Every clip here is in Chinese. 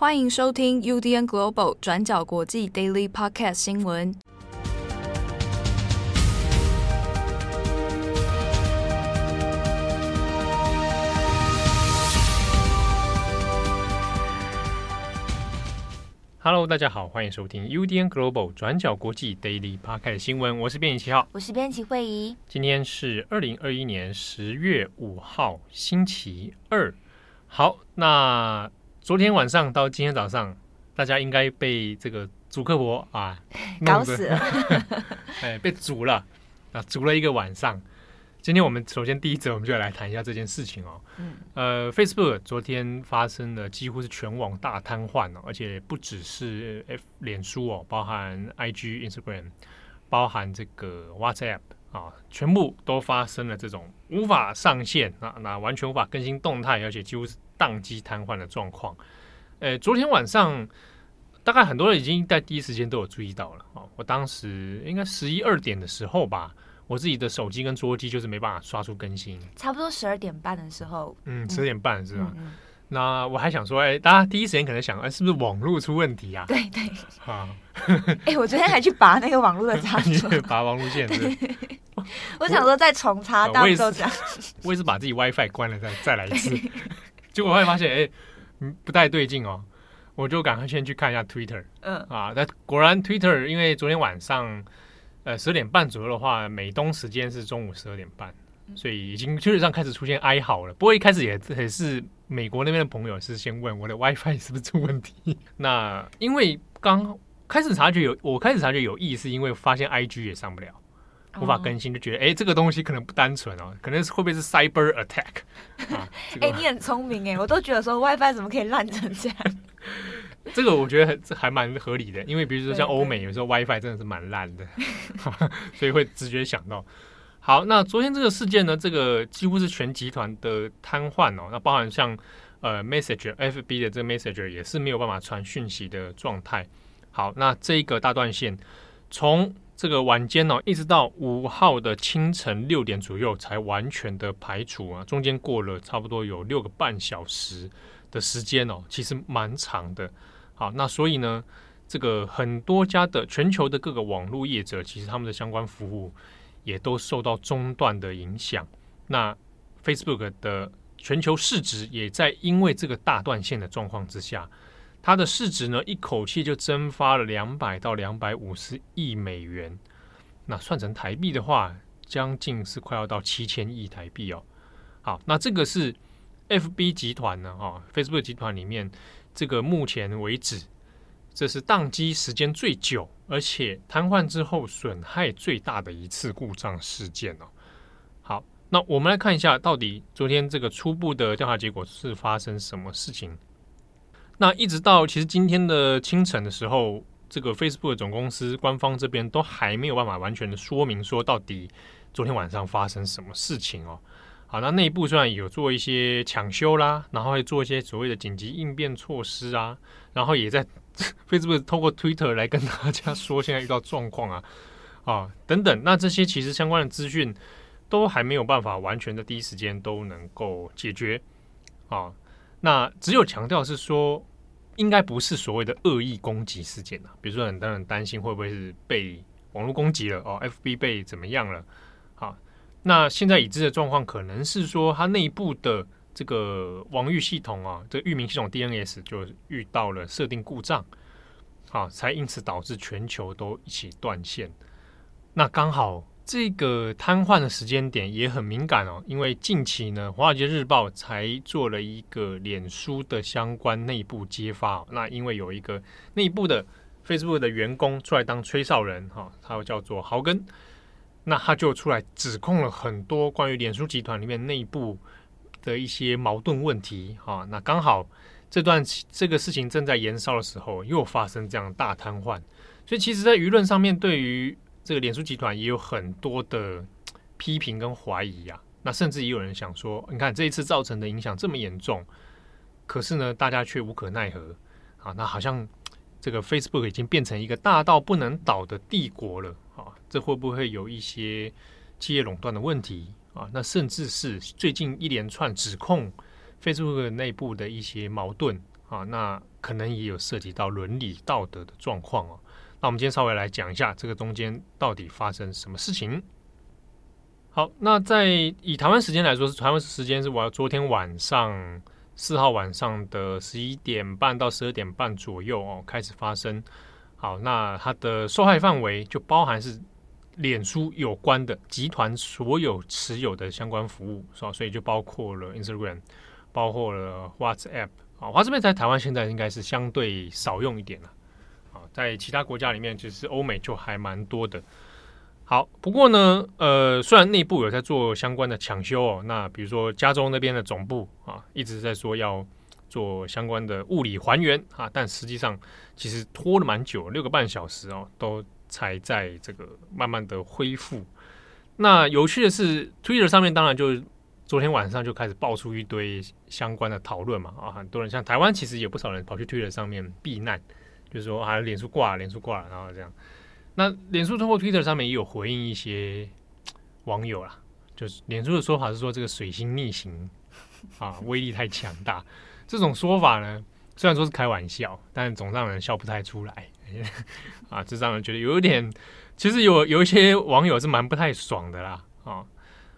欢迎收听 UDN Global 转角国际 Daily Podcast 新闻。Hello，大家好，欢迎收听 UDN Global 转角国际 Daily Podcast 新闻。我是编辑七号，我是编辑惠仪。今天是二零二一年十月五号，星期二。好，那昨天晚上到今天早上，大家应该被这个祖克伯啊 搞死了，哎，被煮了啊，煮了一个晚上。今天我们首先第一则，我们就来谈一下这件事情哦。嗯，呃，Facebook 昨天发生了几乎是全网大瘫痪哦，而且不只是 F 脸书哦，包含 IG、Instagram，包含这个 WhatsApp 啊，全部都发生了这种无法上线啊，那完全无法更新动态，而且几乎是宕机瘫痪的状况。呃，昨天晚上大概很多人已经在第一时间都有注意到了哦。我当时应该十一二点的时候吧。我自己的手机跟桌机就是没办法刷出更新，差不多十二点半的时候，嗯，十二点半是吧？嗯嗯、那我还想说，哎、欸，大家第一时间可能想，哎、欸，是不是网络出问题啊？对对，啊，哎、欸，我昨天还去拔那个网络的插座，拔网路线是是，我，想说再重插，大家都讲，我也是把自己 WiFi 关了再再来一次，结果后来发现，哎、欸，不太对劲哦，我就赶快先去看一下 Twitter，嗯啊，那果然 Twitter 因为昨天晚上。呃，十点半左右的话，美东时间是中午十二点半，所以已经基本上开始出现哀嚎了。不过一开始也也是美国那边的朋友是先问我的 WiFi 是不是出问题。那因为刚开始察觉有，我开始察觉有异，是因为发现 IG 也上不了，无法更新，就觉得哎、欸，这个东西可能不单纯哦，可能是会不会是 Cyber Attack？哎、这个欸，你很聪明哎，我都觉得说 WiFi 怎么可以烂成这样。这个我觉得这还蛮合理的，因为比如说像欧美有时候 WiFi 真的是蛮烂的，所以会直觉想到。好，那昨天这个事件呢，这个几乎是全集团的瘫痪哦，那包含像呃 Messenger FB 的这个 Messenger 也是没有办法传讯息的状态。好，那这一个大断线从这个晚间哦，一直到五号的清晨六点左右才完全的排除啊，中间过了差不多有六个半小时的时间哦，其实蛮长的。好，那所以呢，这个很多家的全球的各个网络业者，其实他们的相关服务也都受到中断的影响。那 Facebook 的全球市值也在因为这个大断线的状况之下，它的市值呢一口气就蒸发了两百到两百五十亿美元。那算成台币的话，将近是快要到七千亿台币哦。好，那这个是 FB 集团呢，哈，Facebook 集团里面。这个目前为止，这是宕机时间最久，而且瘫痪之后损害最大的一次故障事件哦。好，那我们来看一下，到底昨天这个初步的调查结果是发生什么事情？那一直到其实今天的清晨的时候，这个 Facebook 总公司官方这边都还没有办法完全的说明说到底昨天晚上发生什么事情哦。好，那内部虽然有做一些抢修啦，然后还做一些所谓的紧急应变措施啊，然后也在 Facebook 透过 Twitter 来跟大家说现在遇到状况啊，啊等等，那这些其实相关的资讯都还没有办法完全的第一时间都能够解决啊。那只有强调是说，应该不是所谓的恶意攻击事件啊，比如说很多人担心会不会是被网络攻击了哦，FB 被怎么样了？那现在已知的状况可能是说，它内部的这个网域系统啊，这域名系统 DNS 就遇到了设定故障，好，才因此导致全球都一起断线。那刚好这个瘫痪的时间点也很敏感哦，因为近期呢，《华尔街日报》才做了一个脸书的相关内部揭发。那因为有一个内部的 Facebook 的员工出来当吹哨人，哈，他叫做豪根。那他就出来指控了很多关于脸书集团里面内部的一些矛盾问题哈。那刚好这段这个事情正在延烧的时候，又发生这样大瘫痪，所以其实，在舆论上面对于这个脸书集团也有很多的批评跟怀疑啊。那甚至也有人想说，你看这一次造成的影响这么严重，可是呢，大家却无可奈何啊。那好像这个 Facebook 已经变成一个大到不能倒的帝国了啊。这会不会有一些企业垄断的问题啊？那甚至是最近一连串指控 Facebook 内部的一些矛盾啊？那可能也有涉及到伦理道德的状况哦。那我们今天稍微来讲一下这个中间到底发生什么事情。好，那在以台湾时间来说，是台湾时间是我昨天晚上四号晚上的十一点半到十二点半左右哦，开始发生。好，那它的受害范围就包含是脸书有关的集团所有持有的相关服务，是吧？所以就包括了 Instagram，包括了 WhatsApp。啊我这边在台湾现在应该是相对少用一点了。在其他国家里面，其实欧美就还蛮多的。好，不过呢，呃，虽然内部有在做相关的抢修哦，那比如说加州那边的总部啊，一直在说要做相关的物理还原啊，但实际上其实拖了蛮久，六个半小时哦，都才在这个慢慢的恢复。那有趣的是，Twitter 上面当然就昨天晚上就开始爆出一堆相关的讨论嘛，啊，很多人像台湾其实也不少人跑去 Twitter 上面避难，就是说啊，脸书挂了，脸书挂了，然后这样。那脸书通过 Twitter 上面也有回应一些网友啦，就是脸书的说法是说这个水星逆行啊，威力太强大。这种说法呢，虽然说是开玩笑，但总让人笑不太出来 啊，这让人觉得有一点，其实有有一些网友是蛮不太爽的啦啊。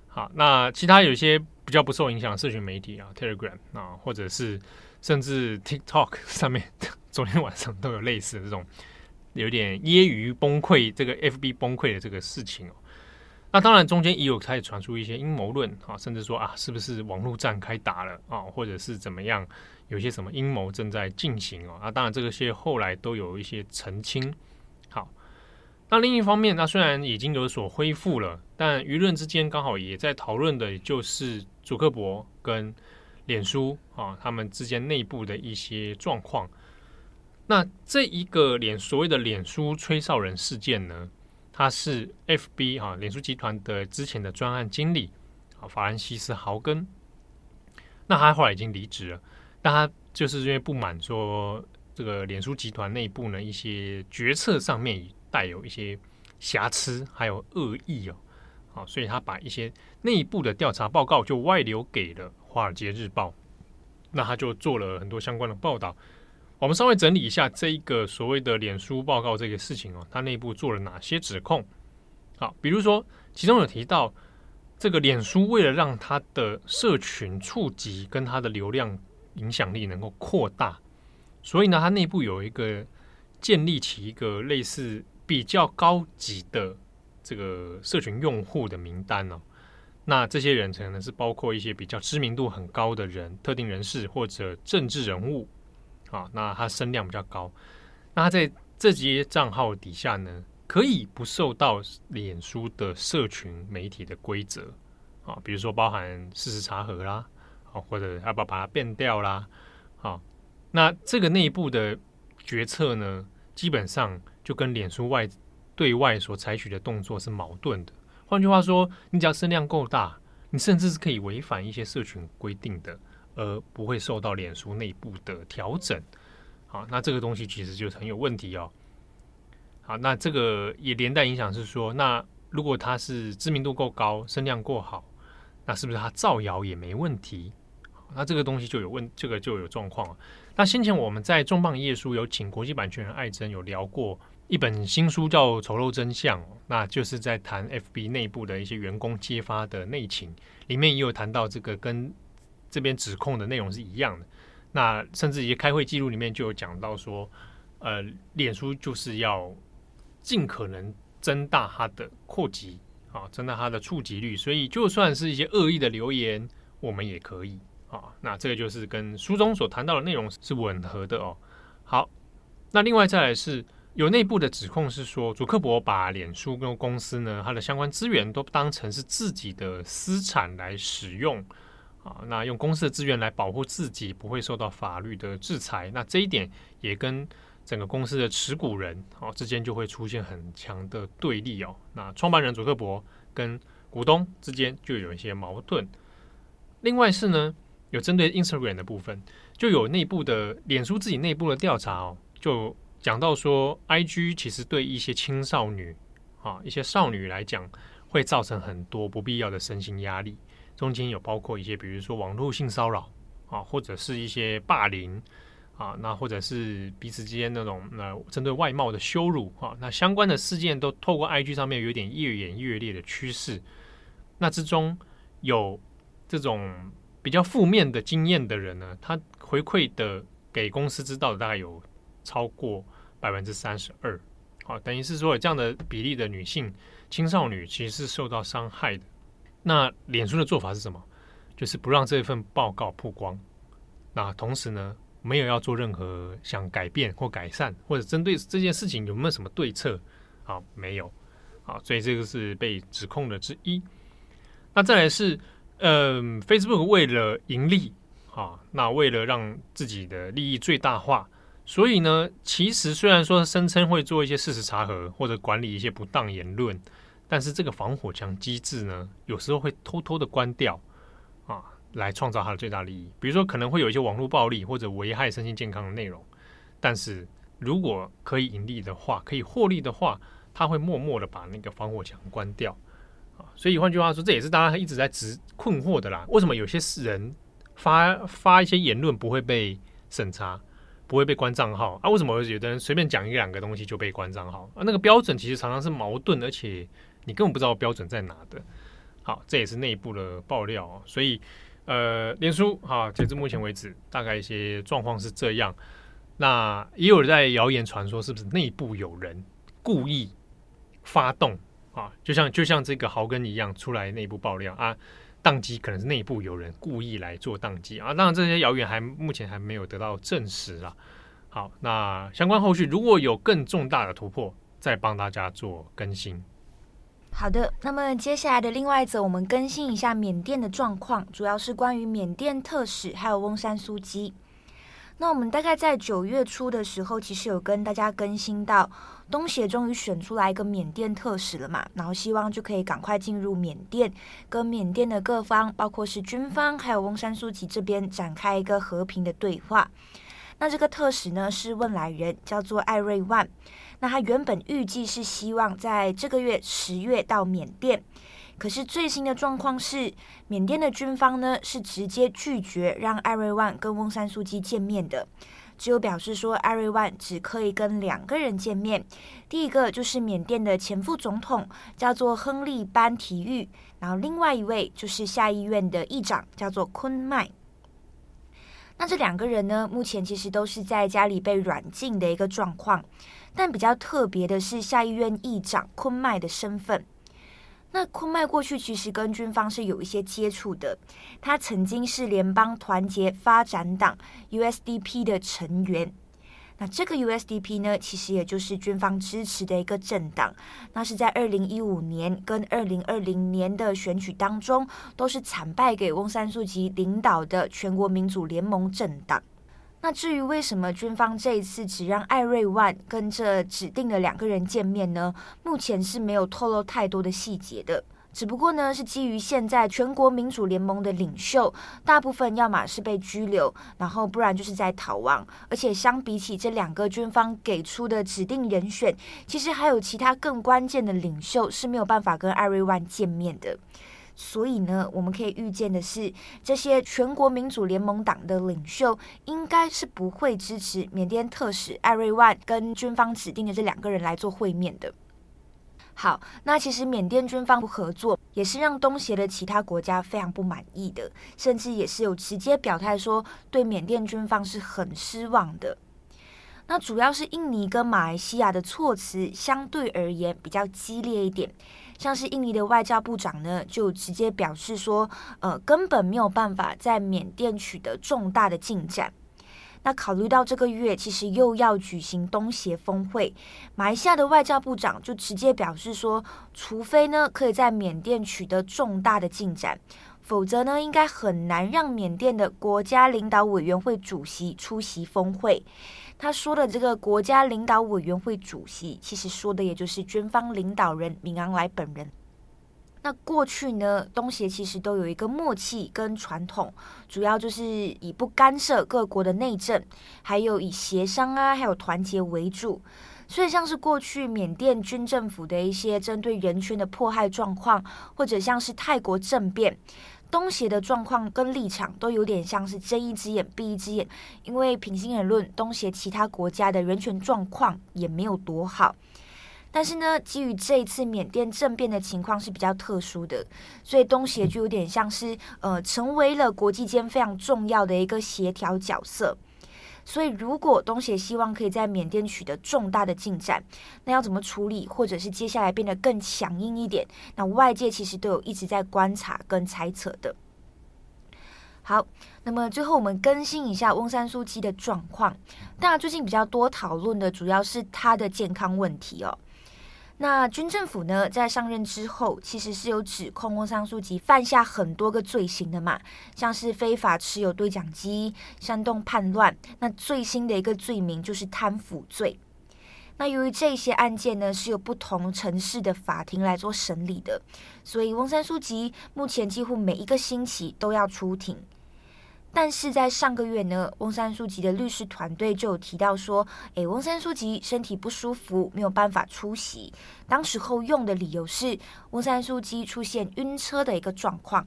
好，那其他有些比较不受影响的社群媒体啊，Telegram 啊，或者是甚至 TikTok 上面，昨天晚上都有类似的这种。有点揶揄崩溃，这个 FB 崩溃的这个事情哦。那当然中间也有开始传出一些阴谋论啊，甚至说啊，是不是网络战开打了啊，或者是怎么样，有些什么阴谋正在进行哦。那当然这个些后来都有一些澄清。好，那另一方面，那虽然已经有所恢复了，但舆论之间刚好也在讨论的，就是祖克伯跟脸书啊，他们之间内部的一些状况。那这一个脸所谓的脸书吹哨人事件呢，他是 FB 哈、啊、脸书集团的之前的专案经理啊法兰西斯豪根，那他后来已经离职了，但他就是因为不满说这个脸书集团内部呢一些决策上面带有一些瑕疵还有恶意哦，好，所以他把一些内部的调查报告就外流给了华尔街日报，那他就做了很多相关的报道。我们稍微整理一下这一个所谓的脸书报告这个事情哦，它内部做了哪些指控？好，比如说其中有提到，这个脸书为了让它的社群触及跟它的流量影响力能够扩大，所以呢，它内部有一个建立起一个类似比较高级的这个社群用户的名单哦。那这些人可能是包括一些比较知名度很高的人、特定人士或者政治人物。啊，那他声量比较高，那他在这些账号底下呢，可以不受到脸书的社群媒体的规则啊，比如说包含事实查核啦，啊，或者要不要把它变掉啦，啊，那这个内部的决策呢，基本上就跟脸书外对外所采取的动作是矛盾的。换句话说，你只要声量够大，你甚至是可以违反一些社群规定的。而不会受到脸书内部的调整，好，那这个东西其实就很有问题哦。好，那这个也连带影响是说，那如果他是知名度够高，声量够好，那是不是他造谣也没问题？那这个东西就有问，这个就有状况。那先前我们在重磅夜书有请国际版权人艾珍有聊过一本新书叫《丑陋真相》，那就是在谈 FB 内部的一些员工揭发的内情，里面也有谈到这个跟。这边指控的内容是一样的，那甚至一些开会记录里面就有讲到说，呃，脸书就是要尽可能增大它的扩及啊，增大它的触及率，所以就算是一些恶意的留言，我们也可以啊。那这个就是跟书中所谈到的内容是吻合的哦。好，那另外再来是有内部的指控是说，祖克伯把脸书跟公司呢，它的相关资源都当成是自己的私产来使用。啊，那用公司的资源来保护自己，不会受到法律的制裁。那这一点也跟整个公司的持股人哦之间就会出现很强的对立哦。那创办人祖克伯跟股东之间就有一些矛盾。另外是呢，有针对 Instagram 的部分，就有内部的脸书自己内部的调查哦，就讲到说，IG 其实对一些青少女啊，一些少女来讲，会造成很多不必要的身心压力。中间有包括一些，比如说网络性骚扰啊，或者是一些霸凌啊，那或者是彼此之间那种那针对外貌的羞辱啊，那相关的事件都透过 IG 上面有点越演越烈的趋势。那之中有这种比较负面的经验的人呢，他回馈的给公司知道的大概有超过百分之三十二。好，等于是说有这样的比例的女性青少女其实是受到伤害的。那脸书的做法是什么？就是不让这份报告曝光。那同时呢，没有要做任何想改变或改善，或者针对这件事情有没有什么对策？好，没有。好，所以这个是被指控的之一。那再来是，嗯、，Facebook 为了盈利，啊，那为了让自己的利益最大化，所以呢，其实虽然说声称会做一些事实查核或者管理一些不当言论，但是这个防火墙机制呢，有时候会偷偷的关掉，啊，来创造它的最大利益。比如说，可能会有一些网络暴力或者危害身心健康的内容，但是如果可以盈利的话，可以获利的话，他会默默的把那个防火墙关掉啊。所以换句话说，这也是大家一直在直困惑的啦。为什么有些人发发一些言论不会被审查，不会被关账号啊？为什么有的人随便讲一两个东西就被关账号啊？那个标准其实常常是矛盾，而且你根本不知道标准在哪的。好，这也是内部的爆料。所以呃，脸书哈，截至目前为止，大概一些状况是这样。那也有人在谣言传说，是不是内部有人故意发动？啊，就像就像这个豪根一样出来内部爆料啊，宕机可能是内部有人故意来做宕机啊，当然这些谣言还目前还没有得到证实啊。好，那相关后续如果有更重大的突破，再帮大家做更新。好的，那么接下来的另外一则，我们更新一下缅甸的状况，主要是关于缅甸特使还有翁山苏姬。那我们大概在九月初的时候，其实有跟大家更新到，东协终于选出来一个缅甸特使了嘛，然后希望就可以赶快进入缅甸，跟缅甸的各方，包括是军方，还有翁山苏姬这边展开一个和平的对话。那这个特使呢是汶莱人，叫做艾瑞万。那他原本预计是希望在这个月十月到缅甸。可是最新的状况是，缅甸的军方呢是直接拒绝让艾瑞万跟翁山苏姬见面的，只有表示说艾瑞万只可以跟两个人见面，第一个就是缅甸的前副总统，叫做亨利班提育，然后另外一位就是下议院的议长，叫做昆麦。那这两个人呢，目前其实都是在家里被软禁的一个状况，但比较特别的是下议院议长昆麦的身份。那昆麦过去其实跟军方是有一些接触的，他曾经是联邦团结发展党 USDP 的成员。那这个 USDP 呢，其实也就是军方支持的一个政党。那是在二零一五年跟二零二零年的选举当中，都是惨败给翁山苏姬领导的全国民主联盟政党。那至于为什么军方这一次只让艾瑞万跟这指定的两个人见面呢？目前是没有透露太多的细节的。只不过呢，是基于现在全国民主联盟的领袖大部分要么是被拘留，然后不然就是在逃亡。而且相比起这两个军方给出的指定人选，其实还有其他更关键的领袖是没有办法跟艾瑞万见面的。所以呢，我们可以预见的是，这些全国民主联盟党的领袖应该是不会支持缅甸特使艾瑞万跟军方指定的这两个人来做会面的。好，那其实缅甸军方不合作，也是让东协的其他国家非常不满意的，甚至也是有直接表态说对缅甸军方是很失望的。那主要是印尼跟马来西亚的措辞相对而言比较激烈一点。像是印尼的外交部长呢，就直接表示说，呃，根本没有办法在缅甸取得重大的进展。那考虑到这个月其实又要举行东协峰会，马来西亚的外交部长就直接表示说，除非呢可以在缅甸取得重大的进展，否则呢应该很难让缅甸的国家领导委员会主席出席峰会。他说的这个国家领导委员会主席，其实说的也就是军方领导人敏昂莱本人。那过去呢，东协其实都有一个默契跟传统，主要就是以不干涉各国的内政，还有以协商啊，还有团结为主。所以像是过去缅甸军政府的一些针对人权的迫害状况，或者像是泰国政变。东协的状况跟立场都有点像是睁一只眼闭一只眼，因为平心而论，东协其他国家的人权状况也没有多好。但是呢，基于这一次缅甸政变的情况是比较特殊的，所以东协就有点像是呃，成为了国际间非常重要的一个协调角色。所以，如果东协希望可以在缅甸取得重大的进展，那要怎么处理，或者是接下来变得更强硬一点？那外界其实都有一直在观察跟猜测的。好，那么最后我们更新一下翁山苏姬的状况。大家最近比较多讨论的主要是他的健康问题哦。那军政府呢，在上任之后，其实是有指控翁山苏姬犯下很多个罪行的嘛，像是非法持有对讲机、煽动叛乱。那最新的一个罪名就是贪腐罪。那由于这些案件呢，是由不同城市的法庭来做审理的，所以翁山苏姬目前几乎每一个星期都要出庭。但是在上个月呢，翁山苏姬的律师团队就有提到说，诶，翁山苏姬身体不舒服，没有办法出席。当时候用的理由是翁山苏姬出现晕车的一个状况。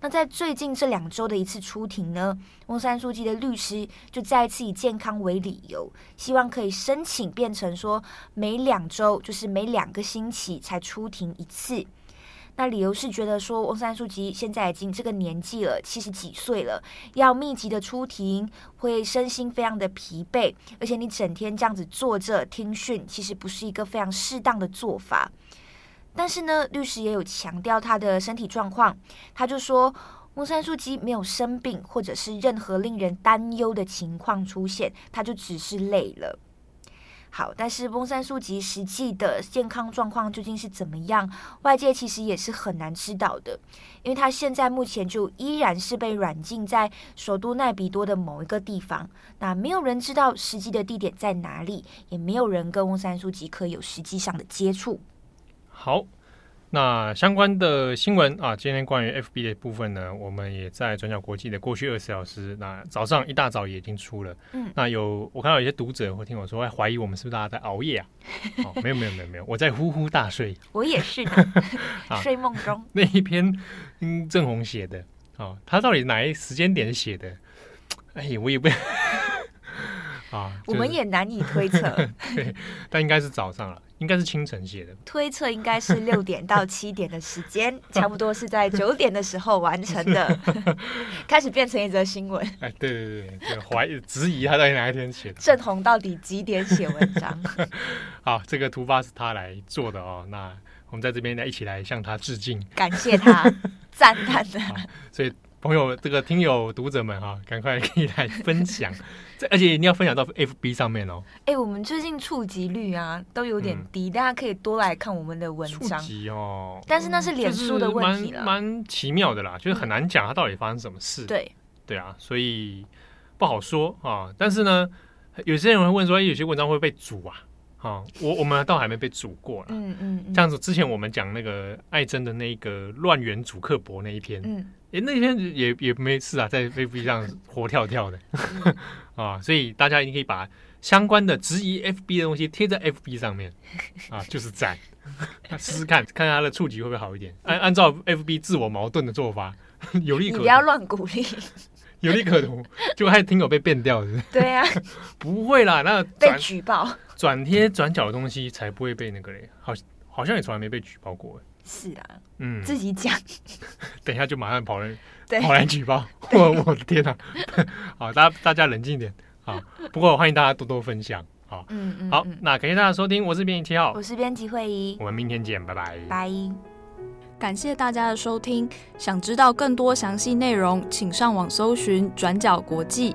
那在最近这两周的一次出庭呢，翁山苏姬的律师就再次以健康为理由，希望可以申请变成说每两周，就是每两个星期才出庭一次。那理由是觉得说，翁山苏姬现在已经这个年纪了，七十几岁了，要密集的出庭，会身心非常的疲惫，而且你整天这样子坐着听讯，其实不是一个非常适当的做法。但是呢，律师也有强调他的身体状况，他就说，翁山苏姬没有生病，或者是任何令人担忧的情况出现，他就只是累了。好，但是翁山苏姬实际的健康状况究竟是怎么样？外界其实也是很难知道的，因为他现在目前就依然是被软禁在首都奈比多的某一个地方，那没有人知道实际的地点在哪里，也没有人跟翁山苏姬可以有实际上的接触。好。那相关的新闻啊，今天关于 FB 的部分呢，我们也在转角国际的过去二十小时，那早上一大早也已经出了。嗯，那有我看到有些读者会听我说，怀疑我们是不是大家在熬夜啊？哦，没有没有没有没有，我在呼呼大睡。我也是的，睡梦中。那一篇嗯，郑红写的哦，他到底哪一时间点写的？哎，我也不啊，我们也难以推测。对，但应该是早上了。应该是清晨写的，推测应该是六点到七点的时间，差不多是在九点的时候完成的，开始变成一则新闻。哎，对对对，对，怀疑 质疑他到底哪一天写的？郑红到底几点写文章？好，这个突发是他来做的哦，那我们在这边来一起来向他致敬，感谢他，赞叹的。所以。朋友，这个听友读者们哈，赶快可以来分享，这而且一定要分享到 FB 上面哦。哎、欸，我们最近触及率啊都有点低，嗯、大家可以多来看我们的文章。触及哦，但是那是脸书的问题了，蛮蛮奇妙的啦，就是很难讲它到底发生什么事。对对啊，所以不好说啊。但是呢，有些人会问说，有些文章会被煮啊。啊，我我们倒还没被煮过了。嗯嗯，嗯这样子之前我们讲那个爱珍的那个乱源主刻薄那一篇。嗯。哎，那篇也也没事啊，在 FB 上活跳跳的 啊，所以大家一定可以把相关的质疑 FB 的东西贴在 FB 上面 啊，就是赞，试试看看他的触及会不会好一点。按按照 FB 自我矛盾的做法，有利可图，不要乱鼓励，有利可图，就还听友被变掉是是？对呀、啊，不会啦，那被举报。转贴转角的东西才不会被那个嘞，好，好像也从来没被举报过。是啊，嗯，自己讲，等一下就马上跑来跑来举报，我我的天哪！好，大家大家冷静一点。啊。不过欢迎大家多多分享。啊。嗯嗯，好，那感谢大家收听，我是编辑七号，我是编辑会议，我们明天见，拜拜。拜。感谢大家的收听，想知道更多详细内容，请上网搜寻转角国际。